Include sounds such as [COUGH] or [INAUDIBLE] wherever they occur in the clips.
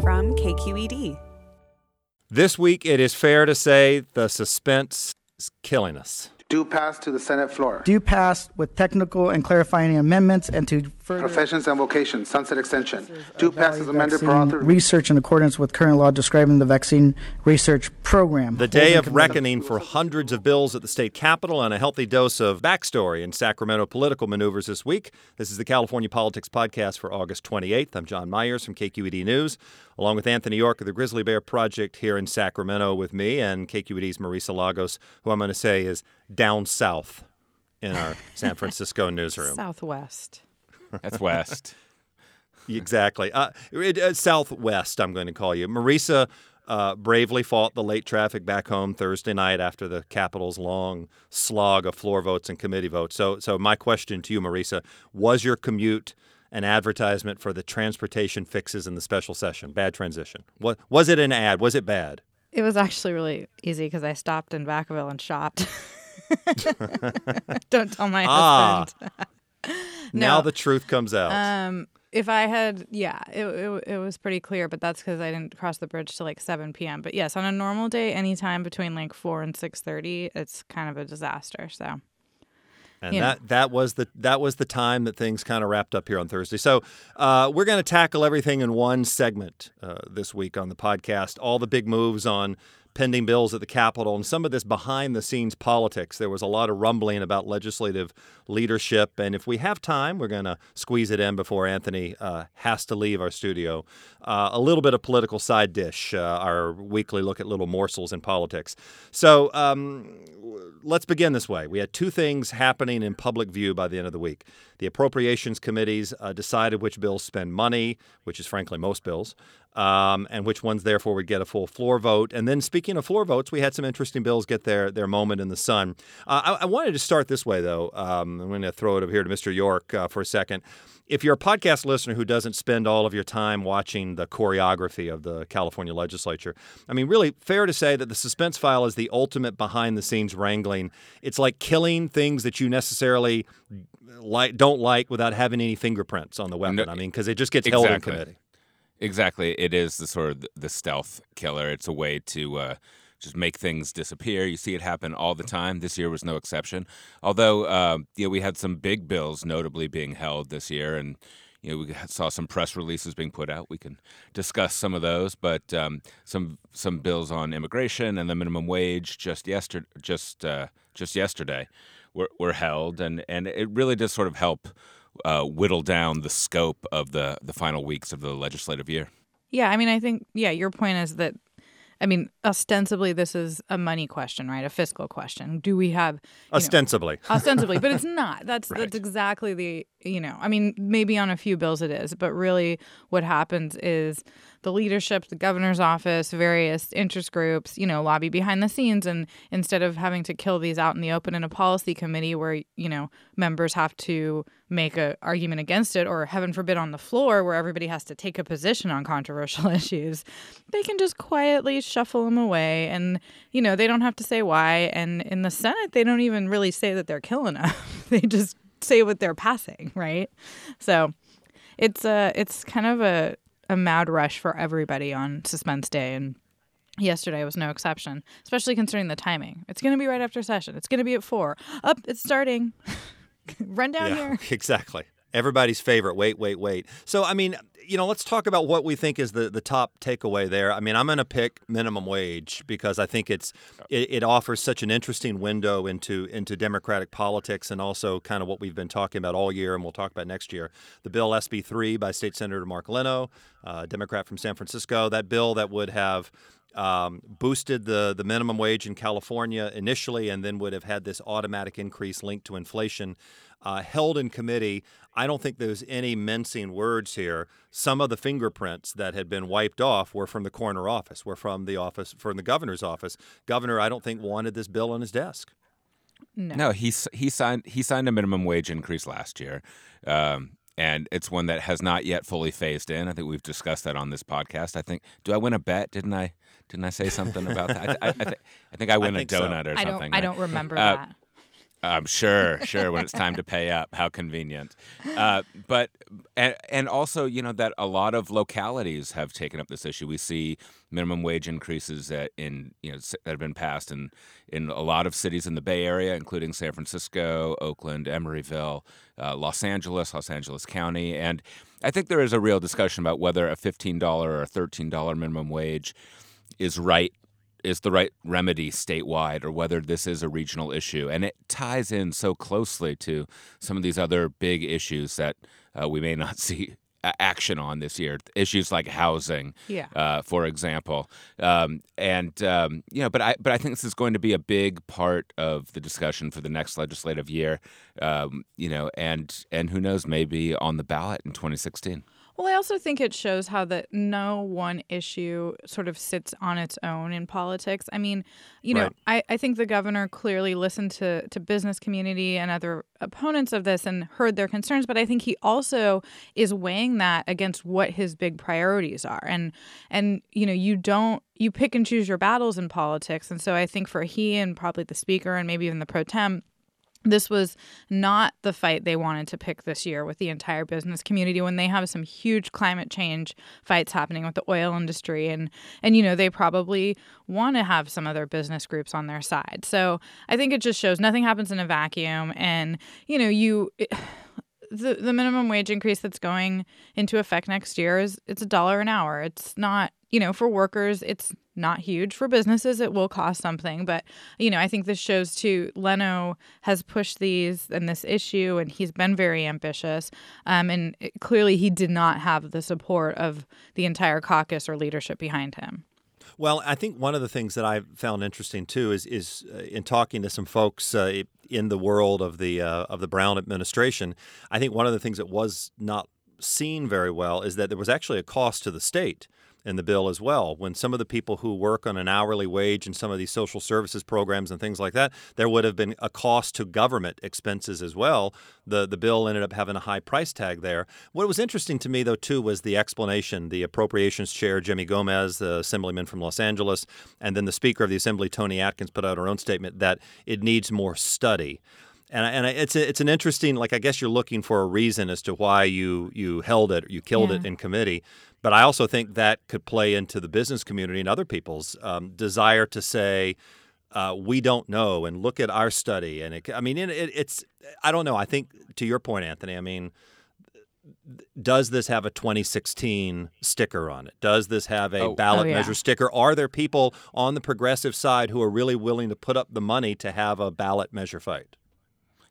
from KQED. This week, it is fair to say the suspense is killing us. Do pass to the Senate floor. Do pass with technical and clarifying amendments and to further Professions and vocations, sunset extension. Do pass as amended for vaccine author. research in accordance with current law describing the vaccine research program. The day of reckoning for hundreds of bills at the state capitol and a healthy dose of backstory in Sacramento political maneuvers this week. This is the California Politics Podcast for August 28th. I'm John Myers from KQED News, along with Anthony York of the Grizzly Bear Project here in Sacramento with me and KQED's Marisa Lagos, who I'm going to say is down south in our San Francisco [LAUGHS] newsroom. Southwest. That's West. [LAUGHS] Exactly. Uh, it, uh, Southwest, I'm going to call you. Marisa uh, bravely fought the late traffic back home Thursday night after the Capitol's long slog of floor votes and committee votes. So, so my question to you, Marisa, was your commute an advertisement for the transportation fixes in the special session? Bad transition. What was it an ad? Was it bad? It was actually really easy because I stopped in Vacaville and shopped. [LAUGHS] [LAUGHS] Don't tell my Ah. husband. [LAUGHS] Now the truth comes out. Um, if I had, yeah, it, it, it was pretty clear, but that's because I didn't cross the bridge till like 7 p.m. But yes, on a normal day, anytime between like 4 and 6.30, it's kind of a disaster. So And you know. that that was the that was the time that things kind of wrapped up here on Thursday. So uh, we're going to tackle everything in one segment uh, this week on the podcast. All the big moves on pending bills at the Capitol and some of this behind the scenes politics. There was a lot of rumbling about legislative leadership, and if we have time, we're going to squeeze it in before Anthony uh, has to leave our studio. Uh, a little bit of political side dish, uh, our weekly look at little morsels in politics. So um, let's begin this way. We had two things happening in public view by the end of the week. The appropriations committees uh, decided which bills spend money, which is frankly most bills, um, and which ones therefore would get a full floor vote. And then, speaking of floor votes, we had some interesting bills get their their moment in the sun. Uh, I, I wanted to start this way, though. Um, I'm going to throw it over here to Mr. York uh, for a second. If you're a podcast listener who doesn't spend all of your time watching the choreography of the California legislature, I mean, really fair to say that the suspense file is the ultimate behind the scenes wrangling. It's like killing things that you necessarily like don't like without having any fingerprints on the weapon. No, I mean, because it just gets held in committee. Exactly. It is the sort of the stealth killer. It's a way to uh, just make things disappear. You see it happen all the time. This year was no exception. Although, uh, yeah, we had some big bills notably being held this year, and you know we saw some press releases being put out. We can discuss some of those, but um, some some bills on immigration and the minimum wage just yesterday, just uh, just yesterday, were, were held, and and it really does sort of help uh, whittle down the scope of the the final weeks of the legislative year. yeah, I mean, I think, yeah, your point is that, I mean, ostensibly this is a money question, right? A fiscal question. Do we have you know, Ostensibly. [LAUGHS] ostensibly but it's not that's [LAUGHS] Right. that's exactly the you know i mean maybe on a few bills it is but really what happens is the leadership the governor's office various interest groups you know lobby behind the scenes. And instead of having to kill these out in the open in a policy committee where you know members have to make an argument against it or heaven forbid on the floor where everybody has to take a position on controversial [LAUGHS] issues they can just quietly shuffle them away. And you know they don't have to say why. And in the senate they don't even really say that they're killing them [LAUGHS] they just say what they're passing right? So it's a it's kind of a a mad rush for everybody on suspense day and yesterday was no exception especially considering the timing. It's going to be right after session. It's going to be at four. Up it's starting. [LAUGHS] Run down here. [LAUGHS] exactly. Everybody's favorite. Wait, wait, wait. So, I mean, you know, let's talk about what we think is the, the top takeaway there. I mean, I'm going to pick minimum wage because I think it's it, it offers such an interesting window into into democratic politics and also kind of what we've been talking about all year and we'll talk about next year. The bill SB 3 by State Senator Mark Leno, uh, Democrat from San Francisco, that bill that would have um, boosted the, the minimum wage in California initially and then would have had this automatic increase linked to inflation uh, held in committee. I don't think there's any mincing words here. Some of the fingerprints that had been wiped off were from the corner office, were from the office, from the governor's office. Governor, I don't think wanted this bill on his desk. no, No, he he signed he signed a minimum wage increase last year, um, and it's one that has not yet fully phased in. I think we've discussed that on this podcast. I think. Do I win a bet? Didn't I? Didn't I say something about that? I, I, I, th- I think I win think a so. donut or i something. don't i don't remember Uh, that I'm sure, sure. When it's time to pay up, how convenient. Uh, but and, and also, you know, that a lot of localities have taken up this issue. We see minimum wage increases that in you know that have been passed in in a lot of cities in the Bay Area, including San Francisco, Oakland, Emeryville, uh, Los Angeles, Los Angeles County, and I think there is a real discussion about whether a $15 or a $13 minimum wage is right is the right remedy statewide or whether this is a regional issue. And it ties in so closely to some of these other big issues that uh, we may not [LAUGHS] see action on this year. Issues like housing, yeah. uh, for example, um, and um, you know, but I but I think this is going to be a big part of the discussion for the next legislative year. Um, you know, and and who knows, maybe on the ballot in 2016. Well, I also think it shows how that no one issue sort of sits on its own in politics. I mean, you know, Right. I, I think the governor clearly listened to, to business community and other opponents of this and heard their concerns, but I think he also is weighing that against what his big priorities are. And and you know, you don't you pick and choose your battles in politics. And so I think for he and probably the speaker and maybe even the pro tem this was not the fight they wanted to pick this year with the entire business community when they have some huge climate change fights happening with the oil industry and and you know they probably want to have some other business groups on their side. So I think it just shows nothing happens in a vacuum and you know you [SIGHS] the the minimum wage increase that's going into effect next year is it's a dollar an hour. It's not, you know, for workers, it's not huge. For businesses, it will cost something. But, you know, I think this shows too, Leno has pushed these and this issue, and he's been very ambitious. Um, and it- clearly, he did not have the support of the entire caucus or leadership behind him. Well, I think one of the things that I found interesting too is is uh, in talking to some folks uh, in the world of the uh, of the Brown administration. I think one of the things that was not seen very well is that there was actually a cost to the state in the bill as well. When some of the people who work on an hourly wage in some of these social services programs and things like that, there would have been a cost to government expenses as well. The the bill ended up having a high price tag there. What was interesting to me though too was the explanation. The appropriations chair Jimmy Gomez, the assemblyman from Los Angeles, and then the speaker of the assembly Toni Atkins put out her own statement that it needs more study. And, and it's a, it's an interesting like I guess you're looking for a reason as to why you you held it you killed it in committee, but I also think that could play into the business community and other people's um, desire to say uh, we don't know and look at our study and it, I mean it, it, it's I don't know I think to your point Anthony I mean does this have a 2016 sticker on it? Does this have a Oh. ballot Oh, yeah. measure sticker? Are there people on the progressive side who are really willing to put up the money to have a ballot measure fight?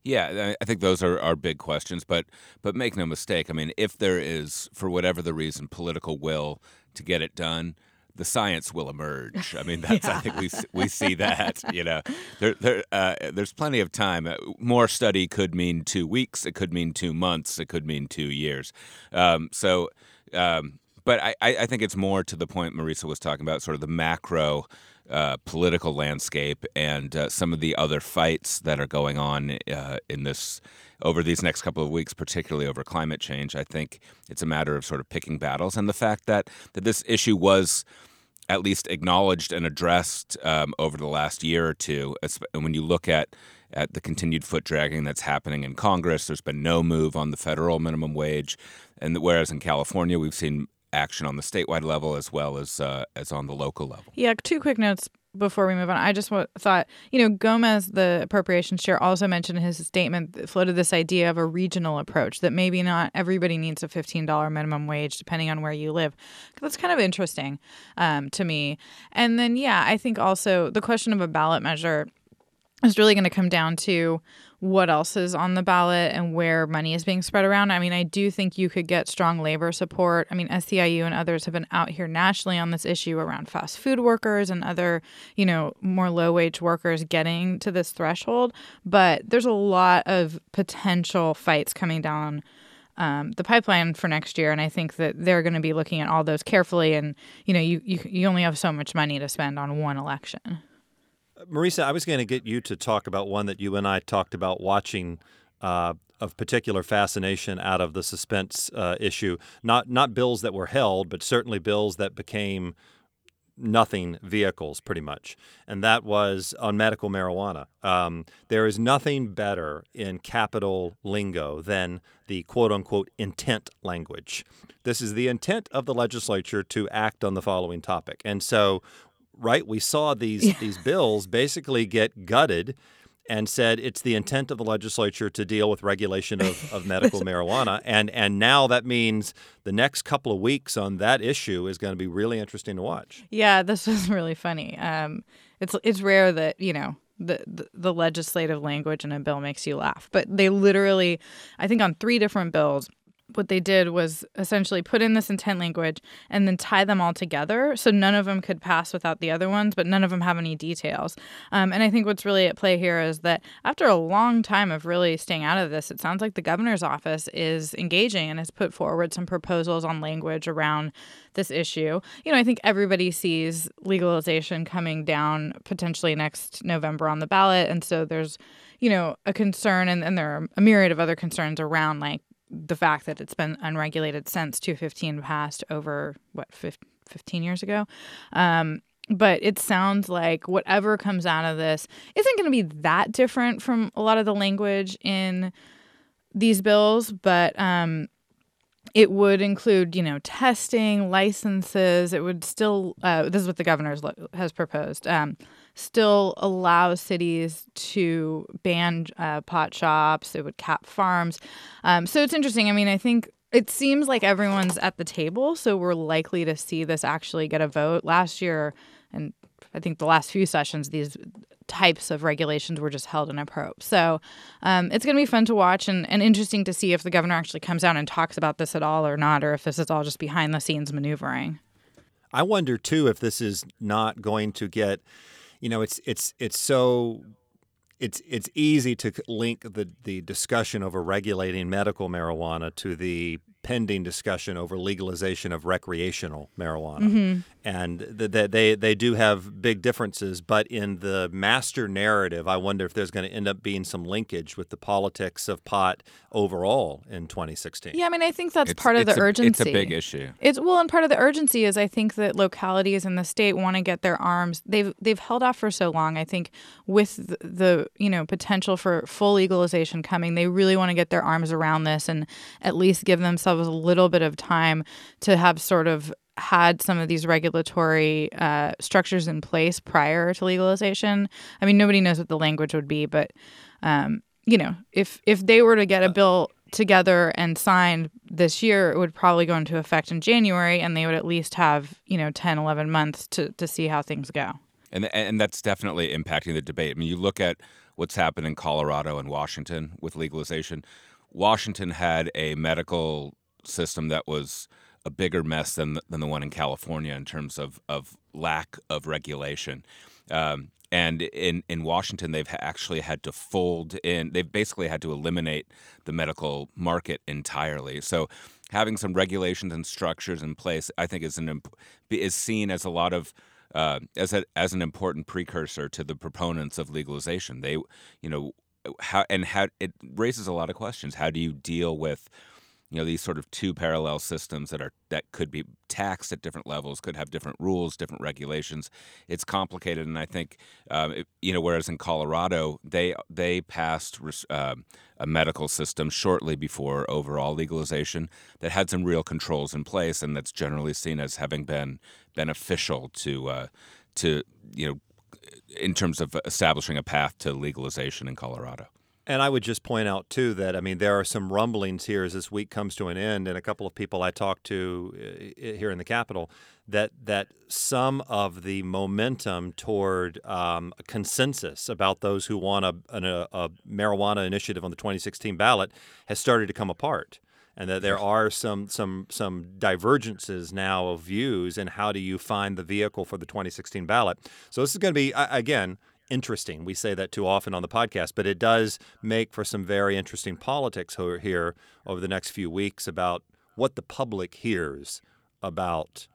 Yeah, I- think those are, are big questions, but but make no mistake. I mean, if there is, for whatever the reason, political will to get it done, the science will emerge. I mean, [LAUGHS] that's I think we we see that. You know, there there uh, there's plenty of time. Uh, More study could mean two weeks. It could mean two months. It could mean two years. Um, so. Um, but I, I I think it's more to the point Marisa was talking about, sort of the macro uh, political landscape and uh, some of the other fights that are going on uh, in this over these next couple of weeks, particularly over climate change. I think it's a matter of sort of picking battles, and the fact that that this issue was at least acknowledged and addressed um, over the last year or two. And when you look at at the continued foot dragging that's happening in Congress, there's been no move on the federal minimum wage, and whereas in California we've seen action on the statewide level as well as uh, as on the local level. Yeah, two quick notes before we move on. I just wa- thought, you know, Gomez, the appropriations chair, also mentioned in his statement that floated this idea of a regional approach that maybe not everybody needs a $15 minimum wage depending on where you live. That's kind of interesting um, to me. And then, yeah, I think also the question of a ballot measure is really going to come down to what else is on the ballot and where money is being spread around. I mean, I do think you could get strong labor support. I mean, SEIU and others have been out here nationally on this issue around fast food workers and other, you know, more low wage workers getting to this threshold. But there's a lot of potential fights coming down um, the pipeline for next year, and I think that they're going to be looking at all those carefully. And you know, you, you you only have so much money to spend on one election. Marisa, I was going to get you to talk about one that you and I talked about watching uh, of particular fascination out of the suspense uh, issue. Not not bills that were held, but certainly bills that became nothing vehicles, pretty much, and that was on medical marijuana. Um, there is nothing better in capital lingo than the quote unquote intent language. This is the intent of the legislature to act on the following topic. And so, right, we saw these, these bills basically get gutted and said it's the intent of the legislature to deal with regulation of, of medical [LAUGHS] marijuana. And and now that means the next couple of weeks on that issue is going to be really interesting to watch. Yeah, this was really funny. Um, it's it's rare that you know the, the, the legislative language in a bill makes you laugh, but they literally, I think, on three different bills what they did was essentially put in this intent language and then tie them all together so none of them could pass without the other ones but none of them have any details. Um, and i think what's really at play here is that after a long time of really staying out of this it sounds like the governor's office is engaging and has put forward some proposals on language around this issue. You know i think everybody sees legalization coming down potentially next november on the ballot. And so there's you know a concern and, and there are a myriad of other concerns around like the fact that it's been unregulated since 215 passed over what 15 years ago um, but it sounds like whatever comes out of this isn't going to be that different from a lot of the language in these bills but um, it would include, you know, testing, licenses. It would still, uh, this is what the governor has proposed, um, still allow cities to ban uh, pot shops. It would cap farms. Um, so it's interesting. I mean, I think it seems like everyone's at the table, so we're likely to see this actually get a vote. Last year, and I think the last few sessions, these types of regulations were just held in approps. So um, it's going to be fun to watch and, and interesting to see if the governor actually comes out and talks about this at all or not, or if this is all just behind the scenes maneuvering. I wonder too if this is not going to get you know, it's it's it's so it's it's easy to link the the discussion over regulating medical marijuana to the pending discussion over legalization of recreational marijuana. Mm-hmm. And th- they, they do have big differences, but in the master narrative, I wonder if there's going to end up being some linkage with the politics of pot overall in 2016. Yeah, I mean, I think that's it's, part of the a, urgency. It's a big issue. It's well, and part of the urgency is I think that localities in the state want to get their arms. They've they've held off for so long. I think with the, the you know potential for full legalization coming, they really want to get their arms around this and at least give themselves themselves a little bit of time to have sort of had some of these regulatory uh, structures in place prior to legalization. I mean, nobody knows what the language would be, but um, you know, if if they were to get a uh, bill together and signed this year, it would probably go into effect in January, and they would at least have you know 10, 11 months to to see how things go. And and that's definitely impacting the debate. I mean, you look at what's happened in Colorado and Washington with legalization. Washington had a medical system that was a bigger mess than than the one in California in terms of of lack of regulation. Um, and in, in Washington, they've actually had to fold in. They've basically had to eliminate the medical market entirely. So, having some regulations and structures in place, I think, is an is seen as a lot of uh, as a, as an important precursor to the proponents of legalization. They, you know, how and how it raises a lot of questions. How do you deal with you know these sort of two parallel systems that are that could be taxed at different levels could have different rules different regulations. It's complicated and i think um, it, you know whereas in colorado they they passed uh, a medical system shortly before overall legalization that had some real controls in place and that's generally seen as having been beneficial to uh, to you know in terms of establishing a path to legalization in colorado and I would just point out too that I mean there are some rumblings here as this week comes to an end, and a couple of people I talked to uh, here in the Capitol that that some of the momentum toward um, consensus about those who want a, a, a marijuana initiative on the 2016 ballot has started to come apart and that there are some some some divergences now of views and how do you find the vehicle for the 2016 ballot. So this is going to be again interesting. We say that too often on the podcast, but it does make for some very interesting politics here over the next few weeks about what the public hears about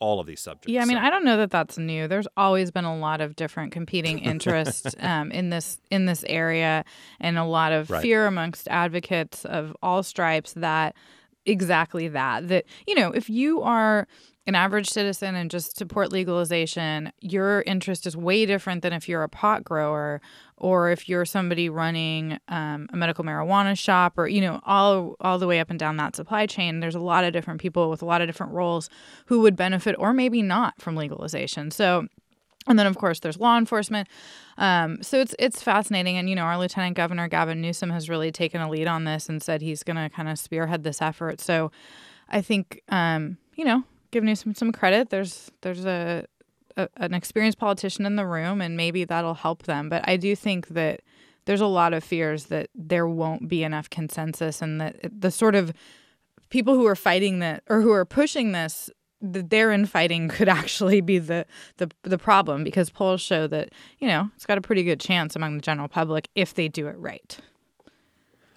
all of these subjects. Yeah, I mean, so. I don't know that that's new. There's always been a lot of different competing [LAUGHS] interests um, in this in this area, and a lot of right. fear amongst advocates of all stripes that exactly that. That, you know, if you are an average citizen and just support legalization, your interest is way different than if you're a pot grower or if you're somebody running um, a medical marijuana shop or you know all all the way up and down that supply chain. There's a lot of different people with a lot of different roles who would benefit or maybe not from legalization. So and then, of course, there's law enforcement. Um, so it's it's fascinating, and you know, our Lieutenant Governor Gavin Newsom has really taken a lead on this and said he's going to kind of spearhead this effort. So I think, um, you know, give Newsom some some credit. There's there's a, a an experienced politician in the room, and maybe that'll help them. But I do think that there's a lot of fears that there won't be enough consensus, and that the sort of people who are fighting that or who are pushing this that their infighting [LAUGHS] could actually be the, the the problem because polls show that you know it's got a pretty good chance among the general public if they do it right.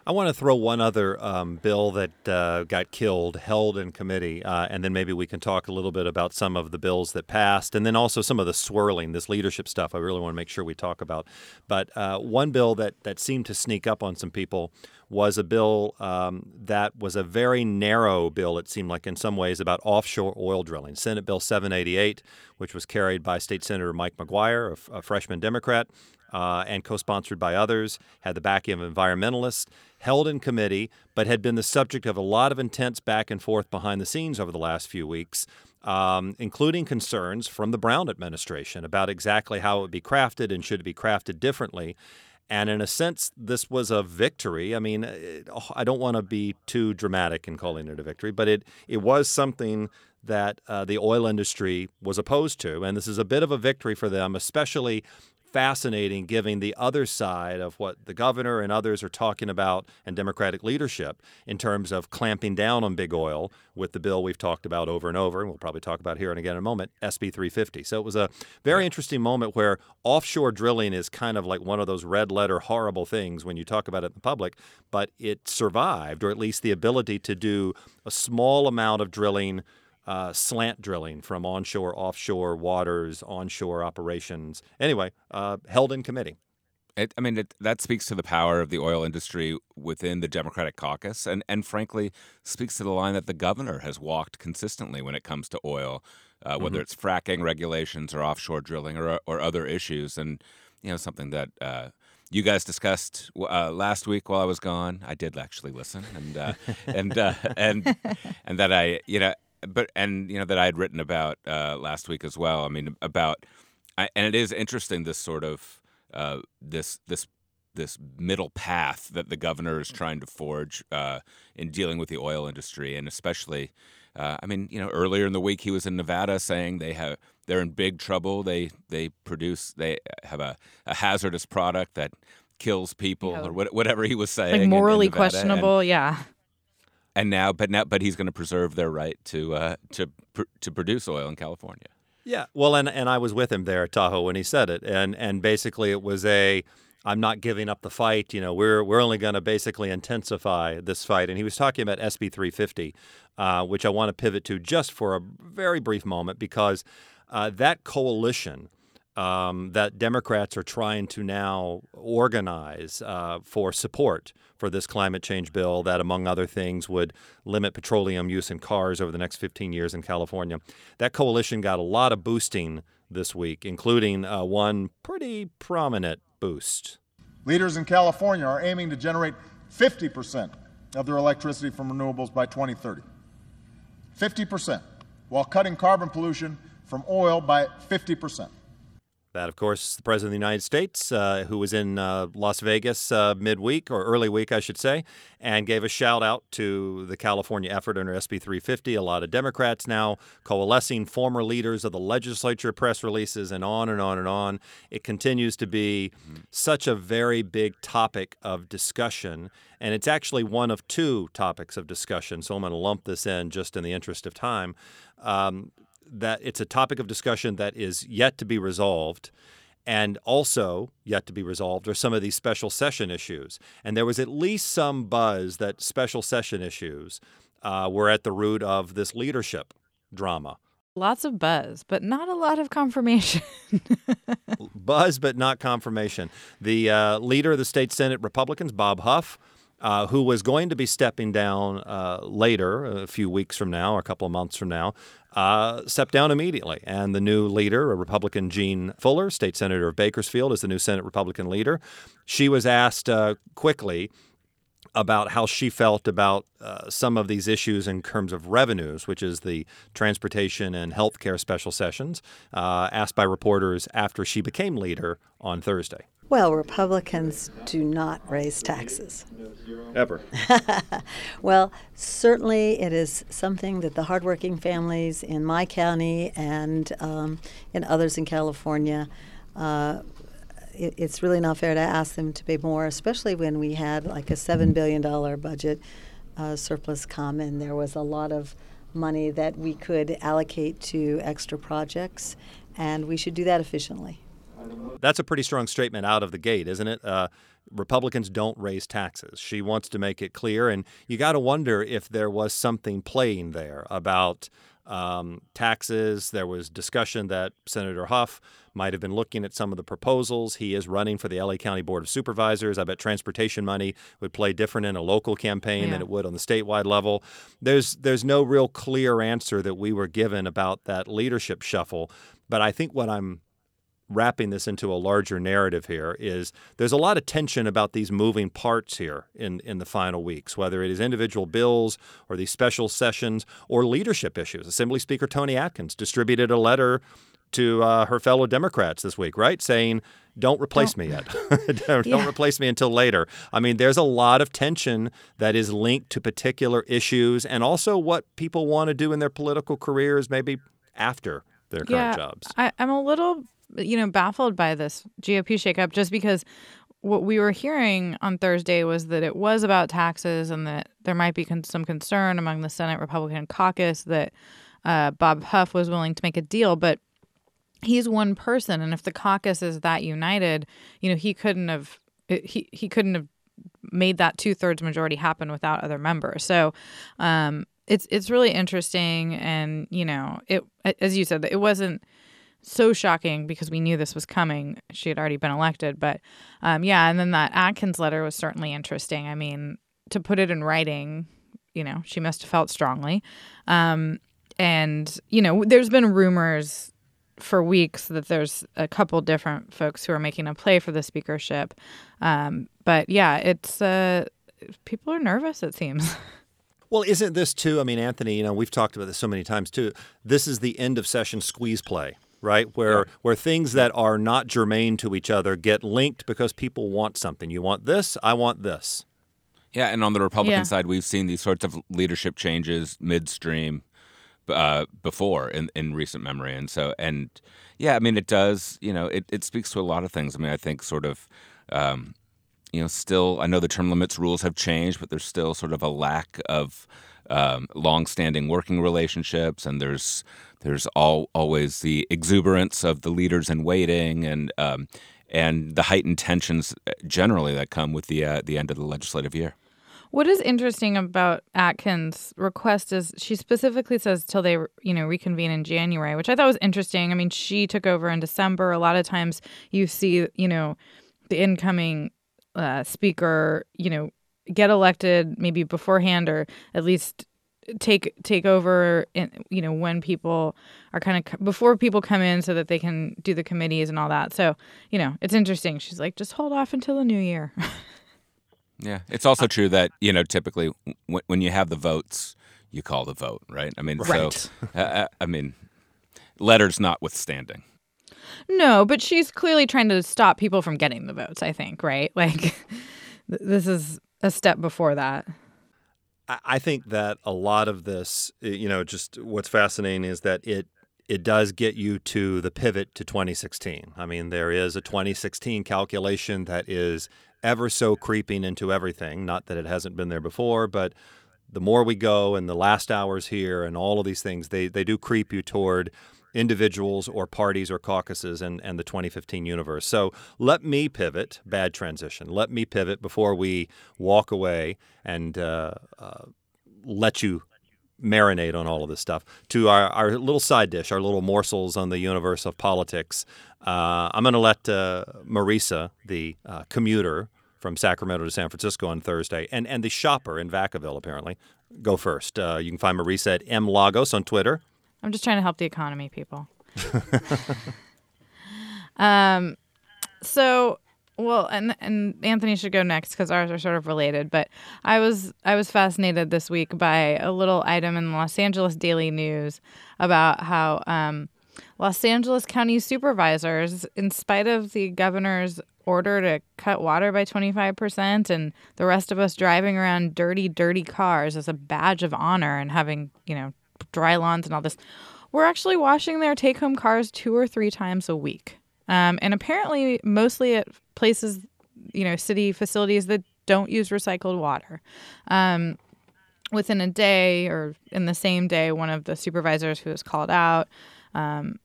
I want to throw one other um, bill that uh, got killed, held in committee, uh, and then maybe we can talk a little bit about some of the bills that passed, and then also some of the swirling, this leadership stuff. I really want to make sure we talk about. But uh, one bill that that seemed to sneak up on some people was a bill um, that was a very narrow bill. It seemed like in some ways about offshore oil drilling. Senate Bill 788, which was carried by State Senator Mike McGuire, a, a freshman Democrat uh, and co sponsored by others, had the backing of environmentalists, held in committee, but had been the subject of a lot of intense back and forth behind the scenes over the last few weeks. Um, including concerns from the Brown administration about exactly how it would be crafted and should it be crafted differently. And in a sense, this was a victory. I mean, it, I don't want to be too dramatic in calling it a victory, but it, it was something that uh, the oil industry was opposed to. And this is a bit of a victory for them, especially fascinating giving the other side of what the governor and others are talking about and Democratic leadership in terms of clamping down on big oil with the bill we've talked about over and over, and we'll probably talk about here and again in a moment, SB 350. So it was a very interesting moment where offshore drilling is kind of like one of those red letter horrible things when you talk about it in the public, but it survived, or at least the ability to do a small amount of drilling uh, slant drilling from onshore, offshore waters, onshore operations. Anyway, uh, held in committee. It, I mean, it, that speaks to the power of the oil industry within the Democratic caucus, and, and frankly, speaks to the line that the governor has walked consistently when it comes to oil, uh, whether mm-hmm. it's fracking regulations or offshore drilling or, or other issues. And, you know, something that uh, you guys discussed uh, last week while I was gone. I did actually listen, and uh, and uh, and and that I, you know, but and you know that I had written about uh, last week as well. I mean about, I, and it is interesting this sort of uh, this this this middle path that the governor is trying to forge uh, in dealing with the oil industry, and especially, uh, I mean, you know, earlier in the week he was in Nevada saying they have they're in big trouble. They they produce they have a, a hazardous product that kills people yeah. or whatever he was saying. Like morally in, in questionable, and, yeah and now, but now, but he's going to preserve their right to uh, to pr- to produce oil in California. Yeah, well, and and I was with him there at Tahoe when he said it, and and basically it was a. I'm not giving up the fight. You know, we're we're only going to basically intensify this fight. And he was talking about SB 350, uh, which I want to pivot to just for a very brief moment because uh, that coalition um, that Democrats are trying to now organize uh, for support for this climate change bill that, among other things, would limit petroleum use in cars over the next 15 years in California. That coalition got a lot of boosting this week, including uh, one pretty prominent boost. Leaders in California are aiming to generate 50% of their electricity from renewables by 2030. 50%, while cutting carbon pollution from oil by 50%. That, of course, the President of the United States, uh, who was in uh, Las Vegas uh, midweek, or early week, I should say, and gave a shout out to the California effort under SB 350. A lot of Democrats now coalescing, former leaders of the legislature, press releases, and on and on and on. It continues to be mm-hmm. such a very big topic of discussion, and it's actually one of two topics of discussion. So I'm going to lump this in just in the interest of time. Um, that it's a topic of discussion that is yet to be resolved. And also, yet to be resolved, are some of these special session issues. And there was at least some buzz that special session issues uh, were at the root of this leadership drama. Lots of buzz, but not a lot of confirmation. [LAUGHS] buzz, but not confirmation. The uh, leader of the state Senate Republicans, Bob Huff, uh, who was going to be stepping down uh, later, a few weeks from now, or a couple of months from now, uh, stepped down immediately. And the new leader, a Republican Jean Fuller, state senator of Bakersfield, is the new Senate Republican leader. She was asked uh, quickly about how she felt about uh, some of these issues in terms of revenues, which is the transportation and healthcare special sessions, uh, asked by reporters after she became leader on Thursday. Well, Republicans do not raise taxes. Ever. [LAUGHS] well, certainly it is something that the hardworking families in my county and um, in others in California uh, it, it's really not fair to ask them to pay more, especially when we had like a $7 billion budget uh, surplus come and there was a lot of money that we could allocate to extra projects, and we should do that efficiently. That's a pretty strong statement out of the gate, isn't it? Uh, Republicans don't raise taxes. She wants to make it clear, and you got to wonder if there was something playing there about um, taxes. There was discussion that Senator Huff might have been looking at some of the proposals. He is running for the LA County Board of Supervisors. I bet transportation money would play different in a local campaign Yeah. than it would on the statewide level. There's there's no real clear answer that we were given about that leadership shuffle. But I think what I'm wrapping this into a larger narrative here is there's a lot of tension about these moving parts here in, in the final weeks, whether it is individual bills or these special sessions or leadership issues. Assembly Speaker Toni Atkins distributed a letter to uh, her fellow Democrats this week, right? Saying, don't replace me yet. [LAUGHS] don't, don't replace me until later. I mean, there's a lot of tension that is linked to particular issues and also what people want to do in their political careers, maybe after their current jobs. I, I'm a little, you know, baffled by this GOP shakeup just because what we were hearing on Thursday was that it was about taxes and that there might be con- some concern among the Senate Republican caucus that uh, Bob Huff was willing to make a deal, but he's one person, and if the caucus is that united, you know, he couldn't have he he couldn't have made that two thirds majority happen without other members. So um, it's it's really interesting, and you know, it as you said, it wasn't so shocking because we knew this was coming. She had already been elected, but um, yeah, and then that Atkins letter was certainly interesting. I mean, to put it in writing, you know, she must have felt strongly, um, and you know, there's been rumors for weeks that there's a couple different folks who are making a play for the speakership. Um, but yeah, it's uh, people are nervous. It seems. [LAUGHS] Well, isn't this too? I mean, Anthony, you know, we've talked about this so many times too. This is the end of session squeeze play, right? Where where things that are not germane to each other get linked because people want something. You want this, I want this. Yeah, and on the Republican Yeah. side, we've seen these sorts of leadership changes midstream uh, before in, in recent memory, and so and yeah, I mean it does. You know, it, it speaks to a lot of things. I mean, I think sort of. Um, you know, still, I know the term limits rules have changed, but there's still sort of a lack of um, long-standing working relationships, and there's there's all always the exuberance of the leaders in waiting, and um, and the heightened tensions uh, generally that come with the uh, the end of the legislative year. What is interesting about Atkins' request is she specifically says till they, you know, reconvene in January, which I thought was interesting. I mean, she took over in December. A lot of times you see, you know, the incoming uh, speaker, you know, get elected maybe beforehand or at least take take over in, you know when people are kind of before people come in so that they can do the committees and all that so you know it's interesting she's like just hold off until the new year [LAUGHS] Yeah, it's also true that you know typically when, when you have the votes, you call the vote, right? I mean, Right. so uh, I mean, letters notwithstanding. No, but she's clearly trying to stop people from getting the votes, I think, right? [LAUGHS] Like this is a step before that. I think that a lot of this, uh, you know, just what's fascinating is that it it does get you to the pivot to 2016. I mean, there is a 2016 calculation that is ever so creeping into everything. Not that it hasn't been there before, but the more we go and the last hours here and all of these things, they they do creep you toward individuals or parties or caucuses and, and the 2015 universe. So let me pivot, bad transition. Let me pivot before we walk away and uh, uh, let you marinate on all of this stuff to our, our little side dish, our little morsels on the universe of politics. Uh, I'm going to let uh, Marisa, the uh, commuter from Sacramento to San Francisco on Thursday, and and the shopper in Vacaville apparently. Go first. Uh, you can find Marisa at M Lagos on Twitter. I'm just trying to help the economy, people. [LAUGHS] um, so well, and and Anthony should go next because ours are sort of related. But I was I was fascinated this week by a little item in the Los Angeles Daily News about how um, Los Angeles County supervisors, in spite of the governor's order to cut water by 25% and the rest of us driving around dirty dirty cars as a badge of honor and having you know dry lawns and all this we're actually washing their take home cars two or three times a week. Um, and apparently mostly at places you know city facilities that don't use recycled water. Um, within a day or in the same day one of the supervisors who was called out um,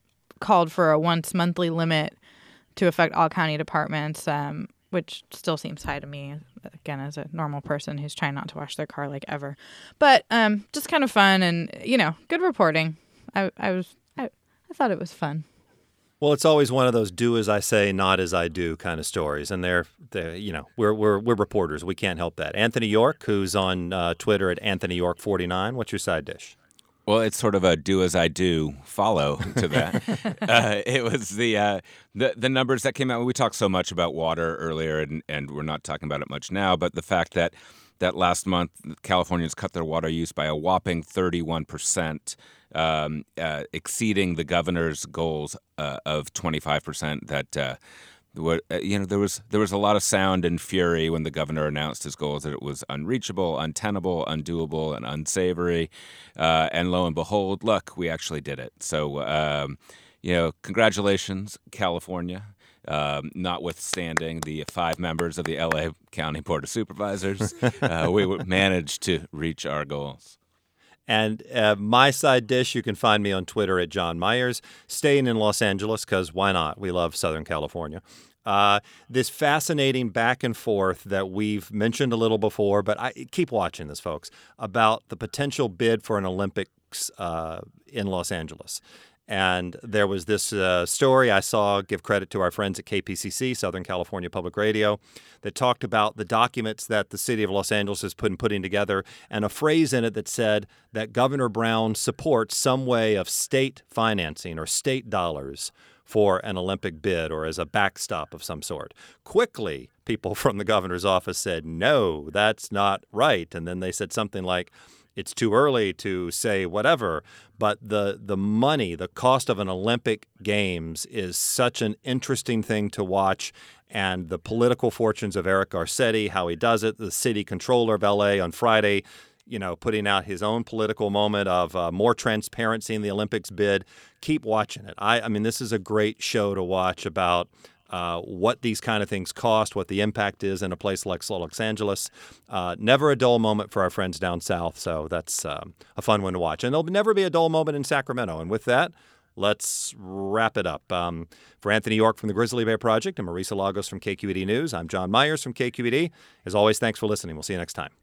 called for a once monthly limit to affect all county departments, um, which still seems high to me. Again, as a normal person who's trying not to wash their car like ever, but um, just kind of fun and you know, good reporting. I, I was I, I thought it was fun. Well, it's always one of those "do as I say, not as I do" kind of stories, and they're, they're you know, we're, we're we're reporters. We can't help that. Anthony York, who's on uh, Twitter at Anthony York forty nine. What's your side dish? Well, it's sort of a do as I do follow to that. [LAUGHS] uh, it was the, uh, the the numbers that came out. We talked so much about water earlier, and, and we're not talking about it much now. But the fact that that last month Californians cut their water use by a whopping 31 percent, um, uh, exceeding the governor's goals uh, of 25 percent. That uh, what uh, you know there was there was a lot of sound and fury when the governor announced his goals that it was unreachable, untenable, undoable, and unsavory. Uh, and lo and behold, look, we actually did it. So um, you know, congratulations, California. Um, notwithstanding the five members of the LA County Board of Supervisors, [LAUGHS] uh, we managed to reach our goals. And uh, my side dish, you can find me on Twitter at John Myers, staying in Los Angeles because why not? We love Southern California. Uh, this fascinating back and forth that we've mentioned a little before, but I keep watching this, folks, about the potential bid for an Olympics uh, in Los Angeles. And there was this uh, story I saw, give credit to our friends at KPCC, Southern California Public Radio, that talked about the documents that the city of Los Angeles has been putting together and a phrase in it that said that Governor Brown supports some way of state financing or state dollars for an Olympic bid or as a backstop of some sort. Quickly, people [LAUGHS] from the governor's office said, no, that's not right. And then they said something like, it's too early to say whatever, but the the money, the cost of an Olympic Games is such an interesting thing to watch. And the political fortunes of Eric Garcetti, how he does it, the city controller of LA on Friday, you know, putting out his own political moment of uh, more transparency in the Olympics bid. Keep watching it. I, I mean, this is a great show to watch about uh, what these kind of things cost, what the impact is in a place like Los Angeles. Uh, never a dull moment for our friends down south. So that's um, a fun one to watch. And there'll never be a dull moment in Sacramento. And with that, let's wrap it up. Um, for Anthony York from the Grizzly Bear Project and Marisa Lagos from KQED News, I'm John Myers from KQED. As always, thanks for listening. We'll see you next time.